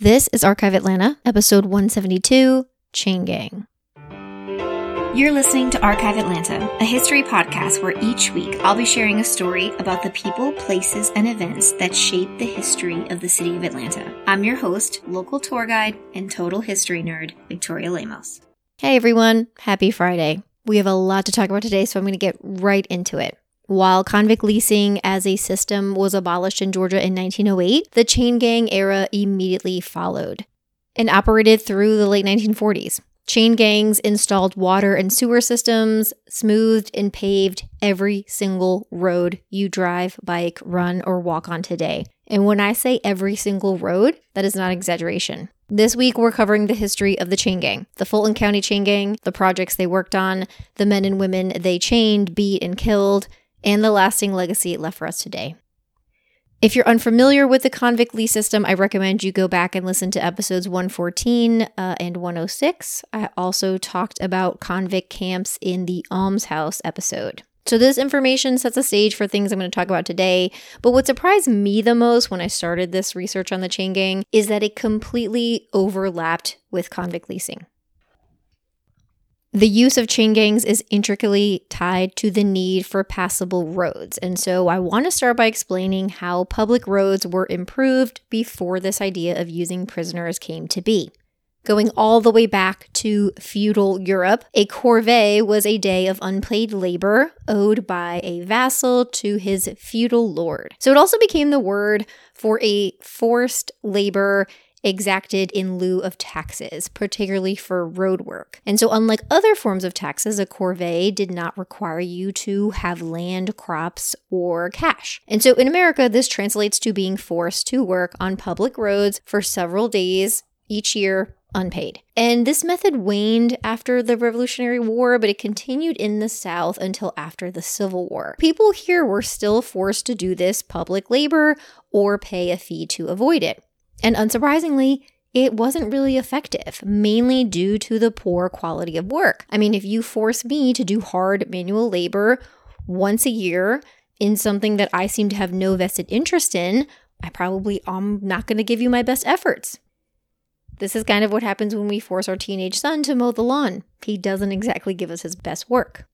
This is Archive Atlanta, episode 172 Chain Gang. You're listening to Archive Atlanta, a history podcast where each week I'll be sharing a story about the people, places, and events that shape the history of the city of Atlanta. I'm your host, local tour guide, and total history nerd, Victoria Lemos. Hey everyone, happy Friday. We have a lot to talk about today, so I'm going to get right into it. While convict leasing as a system was abolished in Georgia in 1908, the chain gang era immediately followed and operated through the late 1940s. Chain gangs installed water and sewer systems, smoothed and paved every single road you drive, bike, run, or walk on today. And when I say every single road, that is not exaggeration. This week, we're covering the history of the chain gang, the Fulton County chain gang, the projects they worked on, the men and women they chained, beat, and killed, and the lasting legacy it left for us today. If you're unfamiliar with the convict lease system, I recommend you go back and listen to episodes 114 uh, and 106. I also talked about convict camps in the almshouse episode. So, this information sets a stage for things I'm going to talk about today. But what surprised me the most when I started this research on the chain gang is that it completely overlapped with convict leasing. The use of chain gangs is intricately tied to the need for passable roads. And so I want to start by explaining how public roads were improved before this idea of using prisoners came to be. Going all the way back to feudal Europe, a corvée was a day of unpaid labor owed by a vassal to his feudal lord. So it also became the word for a forced labor exacted in lieu of taxes, particularly for road work. And so, unlike other forms of taxes, a corvée did not require you to have land, crops, or cash. And so, in America, this translates to being forced to work on public roads for several days each year unpaid. And this method waned after the Revolutionary War, but it continued in the South until after the Civil War. People here were still forced to do this public labor or pay a fee to avoid it. And unsurprisingly, it wasn't really effective, mainly due to the poor quality of work. I mean, if you force me to do hard manual labor once a year in something that I seem to have no vested interest in, I probably am not going to give you my best efforts. This is kind of what happens when we force our teenage son to mow the lawn. He doesn't exactly give us his best work.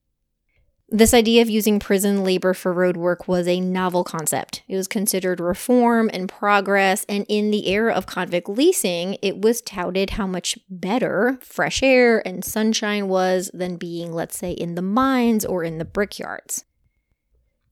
This idea of using prison labor for road work was a novel concept. It was considered reform and progress, and in the era of convict leasing, it was touted how much better fresh air and sunshine was than being, let's say, in the mines or in the brickyards.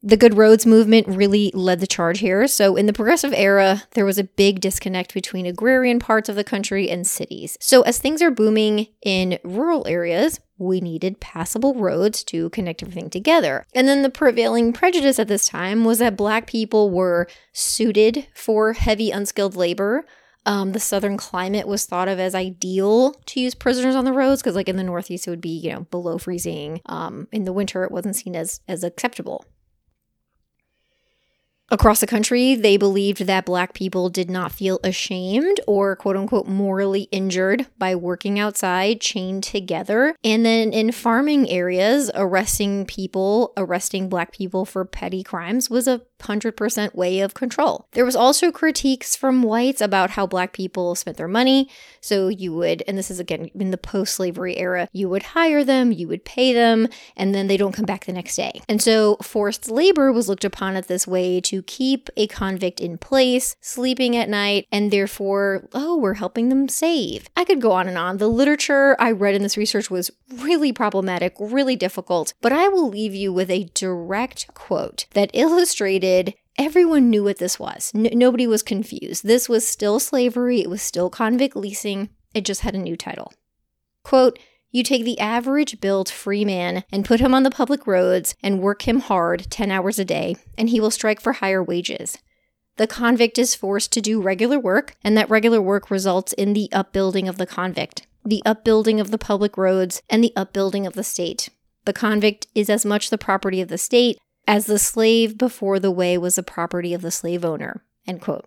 The Good Roads movement really led the charge here. So, in the progressive era, there was a big disconnect between agrarian parts of the country and cities. So, as things are booming in rural areas, we needed passable roads to connect everything together. And then the prevailing prejudice at this time was that Black people were suited for heavy, unskilled labor. Um, the southern climate was thought of as ideal to use prisoners on the roads because, like in the Northeast, it would be you know below freezing. Um, in the winter, it wasn't seen as as acceptable. Across the country, they believed that Black people did not feel ashamed or quote unquote morally injured by working outside chained together. And then in farming areas, arresting people, arresting Black people for petty crimes was a 100% way of control. There was also critiques from whites about how Black people spent their money. So you would, and this is again in the post slavery era, you would hire them, you would pay them, and then they don't come back the next day. And so forced labor was looked upon as this way to keep a convict in place, sleeping at night, and therefore, oh, we're helping them save. I could go on and on. The literature I read in this research was really problematic, really difficult, but I will leave you with a direct quote that illustrated everyone knew what this was. N- nobody was confused. This was still slavery, it was still convict leasing, it just had a new title. Quote, you take the average built free man and put him on the public roads and work him hard 10 hours a day, and he will strike for higher wages. The convict is forced to do regular work, and that regular work results in the upbuilding of the convict, the upbuilding of the public roads, and the upbuilding of the state. The convict is as much the property of the state as the slave before the way was the property of the slave owner. End quote.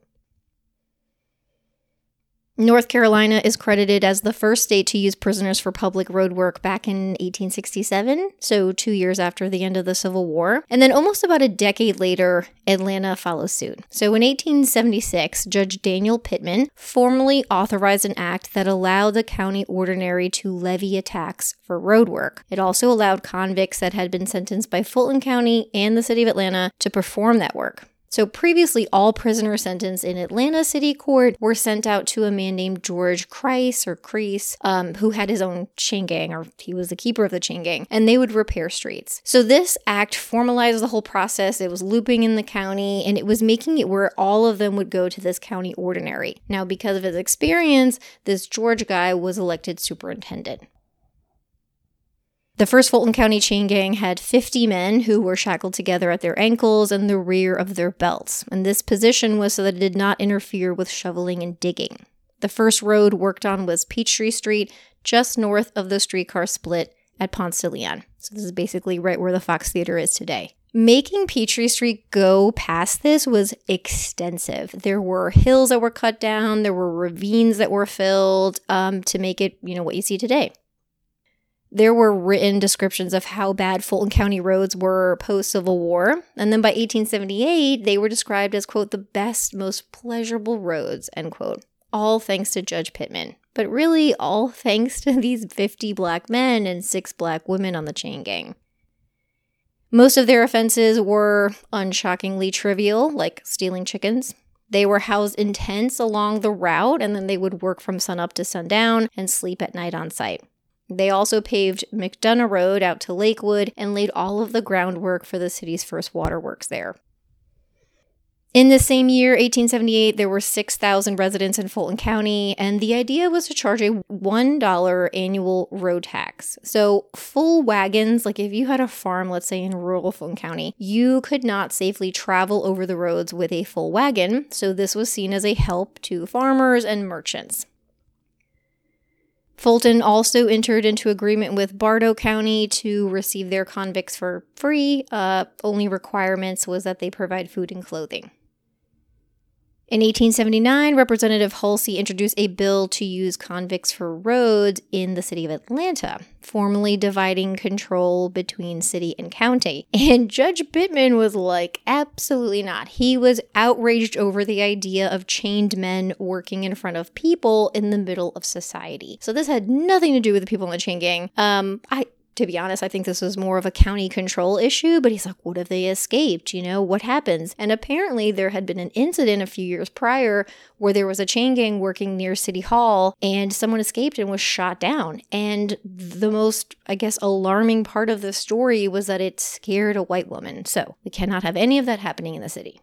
North Carolina is credited as the first state to use prisoners for public road work back in 1867, so two years after the end of the Civil War. And then almost about a decade later, Atlanta follows suit. So in 1876, Judge Daniel Pittman formally authorized an act that allowed the county ordinary to levy a tax for road work. It also allowed convicts that had been sentenced by Fulton County and the city of Atlanta to perform that work. So previously, all prisoners sentenced in Atlanta City Court were sent out to a man named George Kreis or Crease, um, who had his own chain gang, or he was the keeper of the chain gang, and they would repair streets. So this act formalized the whole process. It was looping in the county, and it was making it where all of them would go to this county ordinary. Now, because of his experience, this George guy was elected superintendent. The first Fulton County chain gang had 50 men who were shackled together at their ankles and the rear of their belts, and this position was so that it did not interfere with shoveling and digging. The first road worked on was Peachtree Street, just north of the streetcar split at Ponce de Leon. So, this is basically right where the Fox Theater is today. Making Peachtree Street go past this was extensive. There were hills that were cut down, there were ravines that were filled um, to make it, you know, what you see today. There were written descriptions of how bad Fulton County roads were post Civil War. And then by 1878, they were described as, quote, the best, most pleasurable roads, end quote. All thanks to Judge Pittman. But really, all thanks to these 50 black men and six black women on the chain gang. Most of their offenses were unshockingly trivial, like stealing chickens. They were housed in tents along the route, and then they would work from sunup to sundown and sleep at night on site. They also paved McDonough Road out to Lakewood and laid all of the groundwork for the city's first waterworks there. In the same year, 1878, there were 6,000 residents in Fulton County, and the idea was to charge a $1 annual road tax. So, full wagons, like if you had a farm, let's say in rural Fulton County, you could not safely travel over the roads with a full wagon. So, this was seen as a help to farmers and merchants. Fulton also entered into agreement with Bartow County to receive their convicts for free. Uh, only requirements was that they provide food and clothing. In 1879, Representative Hulsey introduced a bill to use convicts for roads in the city of Atlanta, formally dividing control between city and county. And Judge Pittman was like, absolutely not. He was outraged over the idea of chained men working in front of people in the middle of society. So this had nothing to do with the people in the chain gang. Um, I to be honest, I think this was more of a county control issue, but he's like, what if they escaped? You know, what happens? And apparently, there had been an incident a few years prior where there was a chain gang working near City Hall and someone escaped and was shot down. And the most, I guess, alarming part of the story was that it scared a white woman. So we cannot have any of that happening in the city.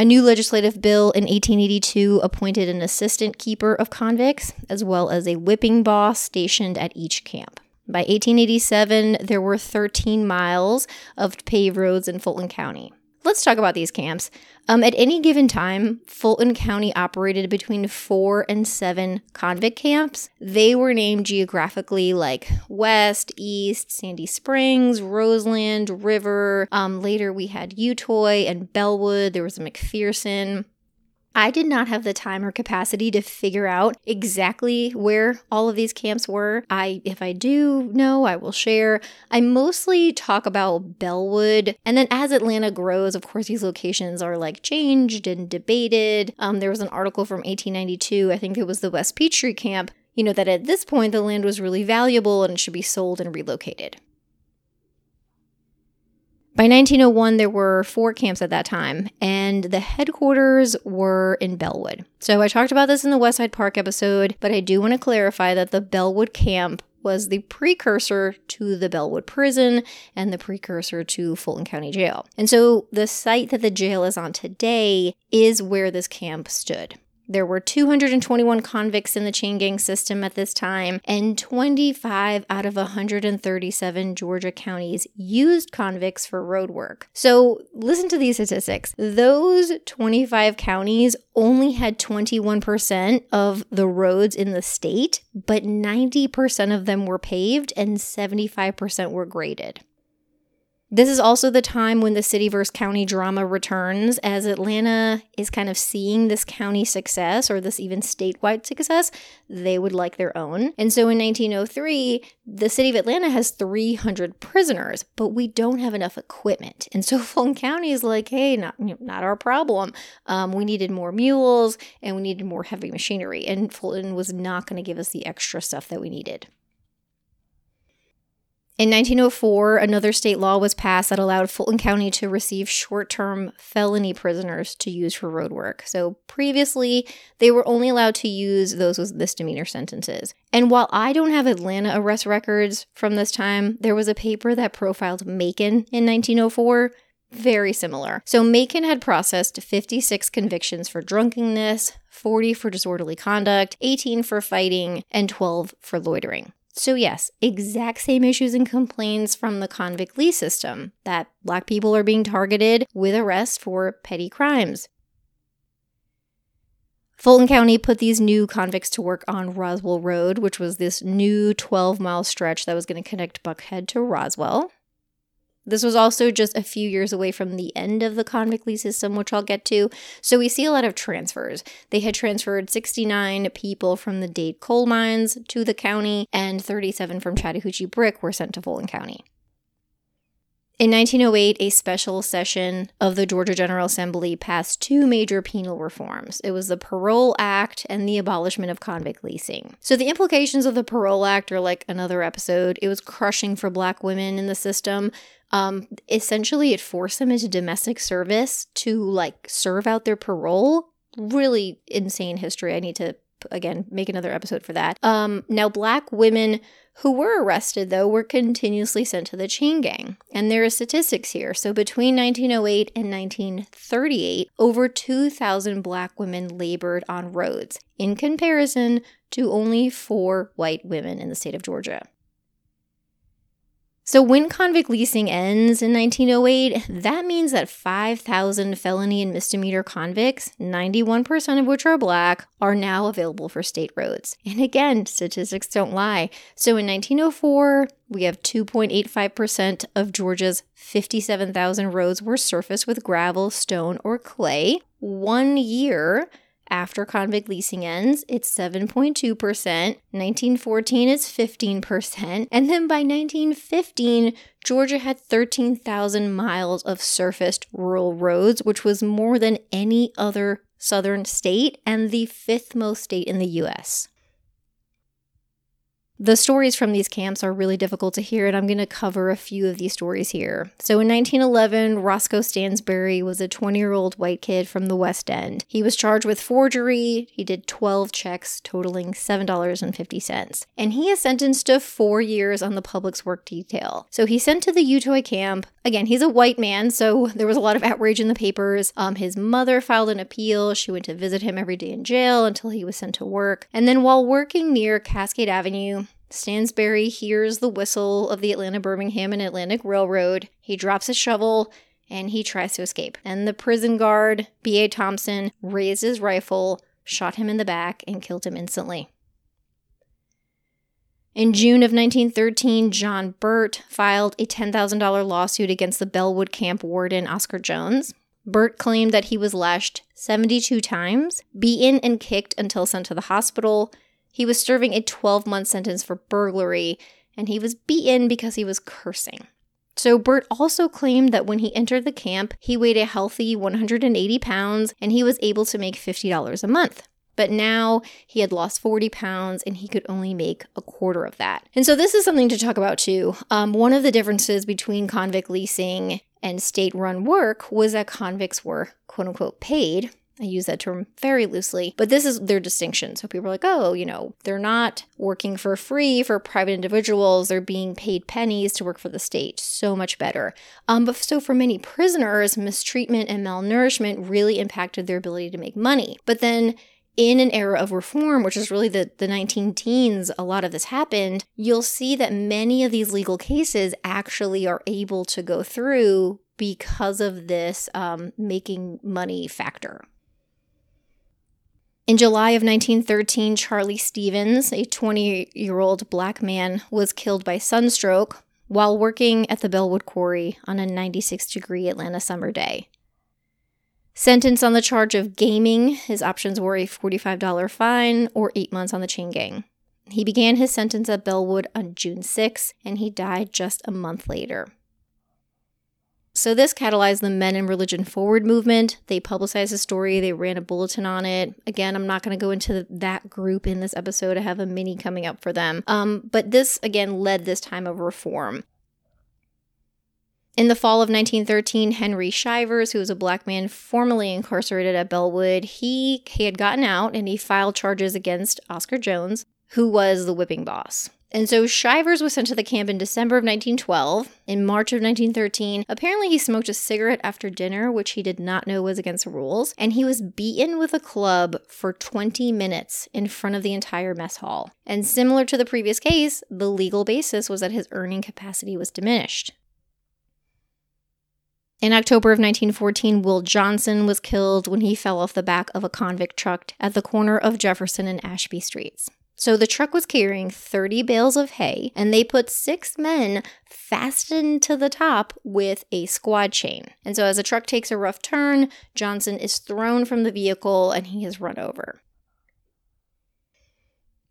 A new legislative bill in 1882 appointed an assistant keeper of convicts, as well as a whipping boss stationed at each camp. By 1887, there were 13 miles of paved roads in Fulton County. Let's talk about these camps. Um, at any given time, Fulton County operated between four and seven convict camps. They were named geographically like West, East, Sandy Springs, Roseland, River. Um, later, we had Utoy and Bellwood. There was a McPherson. I did not have the time or capacity to figure out exactly where all of these camps were. I if I do know, I will share. I mostly talk about Bellwood and then as Atlanta grows, of course these locations are like changed and debated. Um, there was an article from 1892, I think it was the West Peachtree camp, you know that at this point the land was really valuable and should be sold and relocated. By 1901, there were four camps at that time, and the headquarters were in Bellwood. So I talked about this in the Westside Park episode, but I do want to clarify that the Bellwood camp was the precursor to the Bellwood prison and the precursor to Fulton County Jail. And so the site that the jail is on today is where this camp stood. There were 221 convicts in the chain gang system at this time, and 25 out of 137 Georgia counties used convicts for road work. So, listen to these statistics. Those 25 counties only had 21% of the roads in the state, but 90% of them were paved and 75% were graded. This is also the time when the city versus county drama returns, as Atlanta is kind of seeing this county success or this even statewide success. They would like their own. And so in 1903, the city of Atlanta has 300 prisoners, but we don't have enough equipment. And so Fulton County is like, hey, not, not our problem. Um, we needed more mules and we needed more heavy machinery. And Fulton was not going to give us the extra stuff that we needed. In 1904, another state law was passed that allowed Fulton County to receive short term felony prisoners to use for road work. So previously, they were only allowed to use those with misdemeanor sentences. And while I don't have Atlanta arrest records from this time, there was a paper that profiled Macon in 1904 very similar. So Macon had processed 56 convictions for drunkenness, 40 for disorderly conduct, 18 for fighting, and 12 for loitering. So, yes, exact same issues and complaints from the convict lease system that black people are being targeted with arrest for petty crimes. Fulton County put these new convicts to work on Roswell Road, which was this new 12 mile stretch that was going to connect Buckhead to Roswell. This was also just a few years away from the end of the convict lease system, which I'll get to. So we see a lot of transfers. They had transferred 69 people from the Dade coal mines to the county, and 37 from Chattahoochee Brick were sent to Fulton County. In 1908, a special session of the Georgia General Assembly passed two major penal reforms. It was the Parole Act and the abolishment of convict leasing. So, the implications of the Parole Act are like another episode. It was crushing for black women in the system. Um, essentially, it forced them into domestic service to like serve out their parole. Really insane history. I need to again make another episode for that. Um, now, black women who were arrested, though, were continuously sent to the chain gang. And there are statistics here. So between 1908 and 1938, over 2,000 black women labored on roads, in comparison to only four white women in the state of Georgia. So, when convict leasing ends in 1908, that means that 5,000 felony and misdemeanor convicts, 91% of which are black, are now available for state roads. And again, statistics don't lie. So, in 1904, we have 2.85% of Georgia's 57,000 roads were surfaced with gravel, stone, or clay. One year, after convict leasing ends, it's 7.2%. 1914 is 15%. And then by 1915, Georgia had 13,000 miles of surfaced rural roads, which was more than any other southern state and the fifth most state in the US. The stories from these camps are really difficult to hear, and I'm going to cover a few of these stories here. So, in 1911, Roscoe Stansbury was a 20 year old white kid from the West End. He was charged with forgery. He did 12 checks totaling $7.50. And he is sentenced to four years on the public's work detail. So, he's sent to the Utoy camp. Again, he's a white man, so there was a lot of outrage in the papers. Um, his mother filed an appeal. She went to visit him every day in jail until he was sent to work. And then, while working near Cascade Avenue, Stansbury hears the whistle of the Atlanta Birmingham and Atlantic Railroad. He drops his shovel and he tries to escape. And the prison guard, B.A. Thompson, raised his rifle, shot him in the back, and killed him instantly. In June of 1913, John Burt filed a $10,000 lawsuit against the Bellwood camp warden, Oscar Jones. Burt claimed that he was lashed 72 times, beaten and kicked until sent to the hospital, he was serving a 12 month sentence for burglary, and he was beaten because he was cursing. So, Burt also claimed that when he entered the camp, he weighed a healthy 180 pounds and he was able to make $50 a month. But now he had lost 40 pounds and he could only make a quarter of that. And so, this is something to talk about too. Um, one of the differences between convict leasing and state run work was that convicts were quote unquote paid I use that term very loosely, but this is their distinction. So people are like, oh, you know, they're not working for free for private individuals. They're being paid pennies to work for the state. So much better. Um, but so for many prisoners, mistreatment and malnourishment really impacted their ability to make money. But then in an era of reform, which is really the, the 19 teens, a lot of this happened, you'll see that many of these legal cases actually are able to go through because of this um, making money factor. In July of 1913, Charlie Stevens, a 20 year old black man, was killed by sunstroke while working at the Bellwood Quarry on a 96 degree Atlanta summer day. Sentenced on the charge of gaming, his options were a $45 fine or eight months on the chain gang. He began his sentence at Bellwood on June 6, and he died just a month later. So, this catalyzed the Men and Religion Forward movement. They publicized the story, they ran a bulletin on it. Again, I'm not going to go into that group in this episode. I have a mini coming up for them. Um, but this, again, led this time of reform. In the fall of 1913, Henry Shivers, who was a black man formerly incarcerated at Bellwood, he, he had gotten out and he filed charges against Oscar Jones, who was the whipping boss. And so Shivers was sent to the camp in December of 1912. In March of 1913, apparently he smoked a cigarette after dinner, which he did not know was against the rules, and he was beaten with a club for 20 minutes in front of the entire mess hall. And similar to the previous case, the legal basis was that his earning capacity was diminished. In October of 1914, Will Johnson was killed when he fell off the back of a convict truck at the corner of Jefferson and Ashby Streets. So the truck was carrying 30 bales of hay, and they put six men fastened to the top with a squad chain. And so as the truck takes a rough turn, Johnson is thrown from the vehicle and he is run over.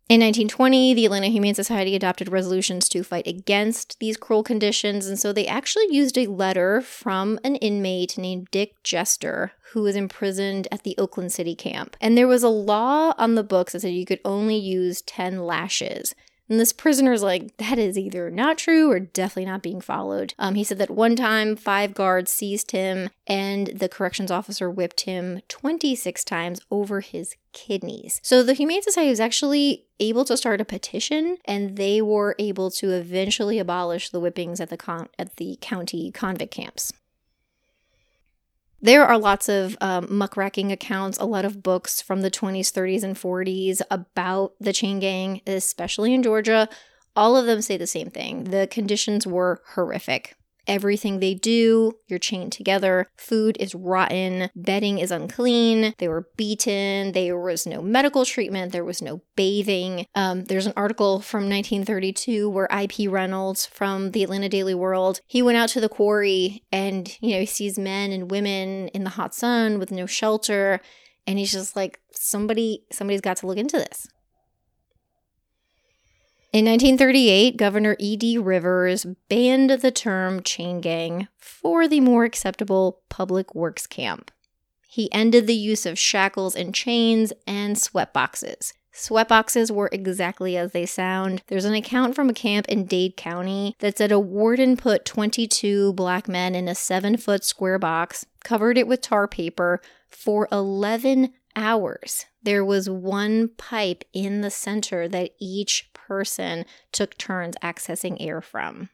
In 1920, the Atlanta Humane Society adopted resolutions to fight against these cruel conditions, and so they actually used a letter from an inmate named Dick Jester, who was imprisoned at the Oakland City camp. And there was a law on the books that said you could only use 10 lashes. And this prisoner's like, that is either not true or definitely not being followed. Um, he said that one time, five guards seized him and the corrections officer whipped him 26 times over his kidneys. So the Humane Society was actually able to start a petition and they were able to eventually abolish the whippings at the con- at the county convict camps. There are lots of um, muckraking accounts, a lot of books from the 20s, 30s, and 40s about the chain gang, especially in Georgia. All of them say the same thing. The conditions were horrific. Everything they do, you're chained together. Food is rotten. Bedding is unclean. They were beaten. There was no medical treatment. There was no bathing. Um, there's an article from 1932 where I.P. Reynolds from the Atlanta Daily World, he went out to the quarry and, you know, he sees men and women in the hot sun with no shelter. And he's just like, somebody, somebody's got to look into this. In 1938, Governor E.D. Rivers banned the term chain gang for the more acceptable public works camp. He ended the use of shackles and chains and sweatboxes. Sweatboxes were exactly as they sound. There's an account from a camp in Dade County that said a warden put 22 black men in a seven foot square box, covered it with tar paper for 11 hours. There was one pipe in the center that each person took turns accessing air from.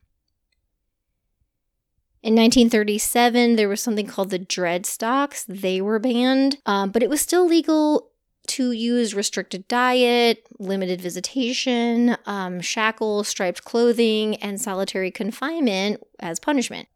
In 1937, there was something called the dread stocks. They were banned, um, but it was still legal to use restricted diet, limited visitation, um, shackles, striped clothing, and solitary confinement as punishment.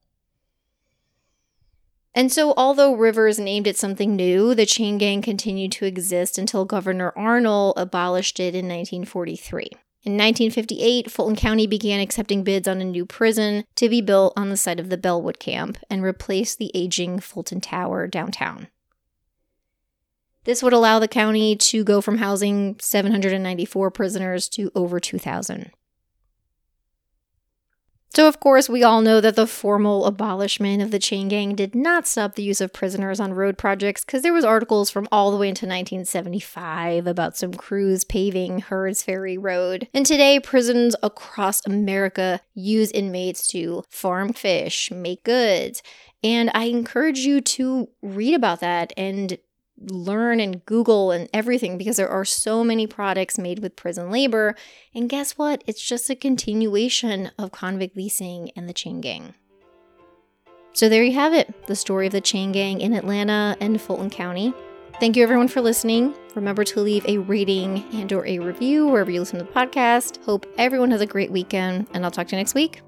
And so, although Rivers named it something new, the chain gang continued to exist until Governor Arnall abolished it in 1943. In 1958, Fulton County began accepting bids on a new prison to be built on the site of the Bellwood camp and replace the aging Fulton Tower downtown. This would allow the county to go from housing 794 prisoners to over 2,000. So, of course, we all know that the formal abolishment of the chain gang did not stop the use of prisoners on road projects because there was articles from all the way into 1975 about some crews paving Hurd's Ferry Road. And today, prisons across America use inmates to farm fish, make goods. And I encourage you to read about that and learn and Google and everything because there are so many products made with prison labor. And guess what? It's just a continuation of convict leasing and the chain gang. So there you have it the story of the chain gang in Atlanta and Fulton County. Thank you everyone for listening. Remember to leave a rating and or a review wherever you listen to the podcast. Hope everyone has a great weekend and I'll talk to you next week.